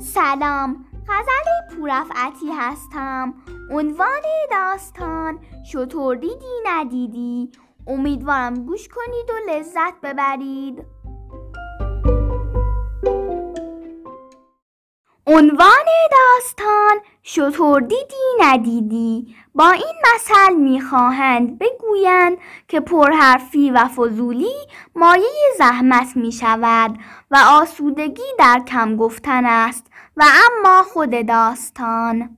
سلام غزل پورفعتی هستم عنوان داستان شطور دیدی ندیدی امیدوارم گوش کنید و لذت ببرید. عنوان داستان شطور دیدی ندیدی. با این مثل می‌خواهند بگویند که پرحرفی و فضولی مایه زحمت می شود و آسودگی در کم گفتن است و اما خود داستان.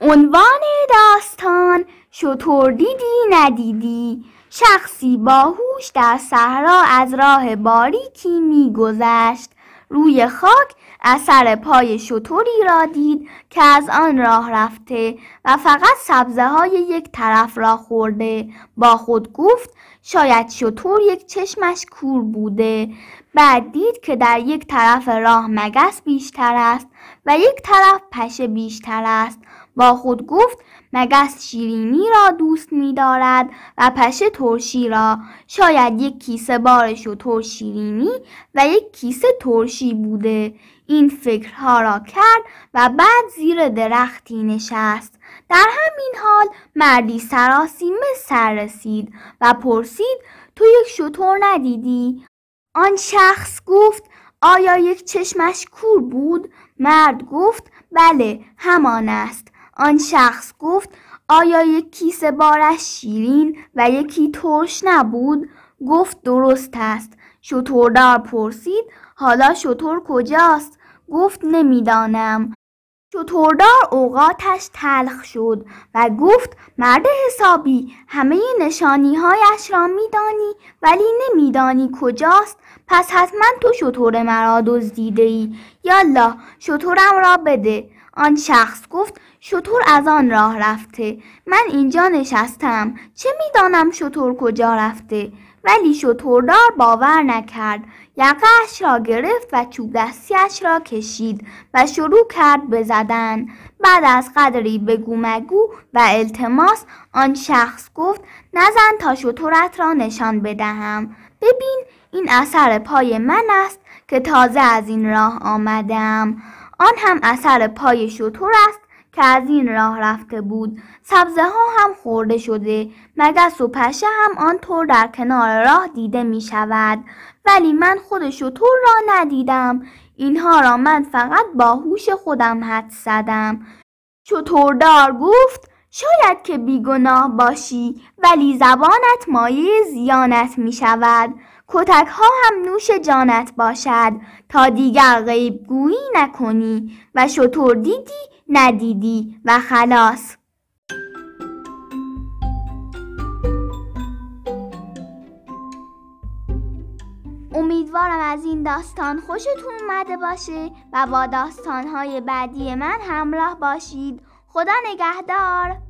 عنوان داستان شطور دیدی ندیدی. شخصی باهوش در صحرا از راه باریکی میگذشت. روی خاک اثر پای شطوری را دید که از آن راه رفته و فقط سبزه های یک طرف را خورده. با خود گفت شاید شطور یک چشمش کور بوده. بعد دید که در یک طرف راه مگس بیشتر است و یک طرف پشه بیشتر است. با خود گفت مگس شیرینی را دوست می دارد و پشه ترشی را. شاید یک کیسه بارش و شیرینی و یک کیسه ترشی بوده. این فکرها را کرد و بعد زیر درختی نشست. در همین حال مردی سراسیمه سر رسید و پرسید تو یک شطور ندیدی؟ آن شخص گفت آیا یک چشمش کور بود؟ مرد گفت بله همان است. آن شخص گفت آیا یک کیسه بارش شیرین و یکی ترش نبود؟ گفت درست است. شطوردار پرسید حالا شطور کجاست؟ گفت نمی‌دانم. شطوردار اوقاتش تلخ شد و گفت مرد حسابی همه نشانی هایش را میدانی ولی نمیدانی کجاست پس حتما تو شطور مرا دزدیده ای یالا شطورم را بده آن شخص گفت شطور از آن راه رفته. من اینجا نشستم. چه می‌دانم شطور کجا رفته؟ ولی شطوردار باور نکرد. یقهش را گرفت و چوب دستیش را کشید و شروع کرد به زدن. بعد از قدری بگو مگو و التماس آن شخص گفت نزن تا شطورت را نشان بدهم. ببین این اثر پای من است که تازه از این راه آمدم. آن هم اثر پای شطور است که از این راه رفته بود. سبزه ها هم خورده شده مگس و پشه هم آنطور در کنار راه دیده می شود ولی من خود شطور را ندیدم. اینها را من فقط با هوش خودم حد زدم. شطوردار گفت شاید که بیگناه باشی ولی زبانت مایه زیانت می شود کتک ها هم نوش جانت باشد تا دیگر غیب گویی نکنی و شطور دیدی ندیدی و خلاص. امیدوارم از این داستان خوشتون اومده باشه و با داستانهای بعدی من همراه باشید. خدا نگهدار.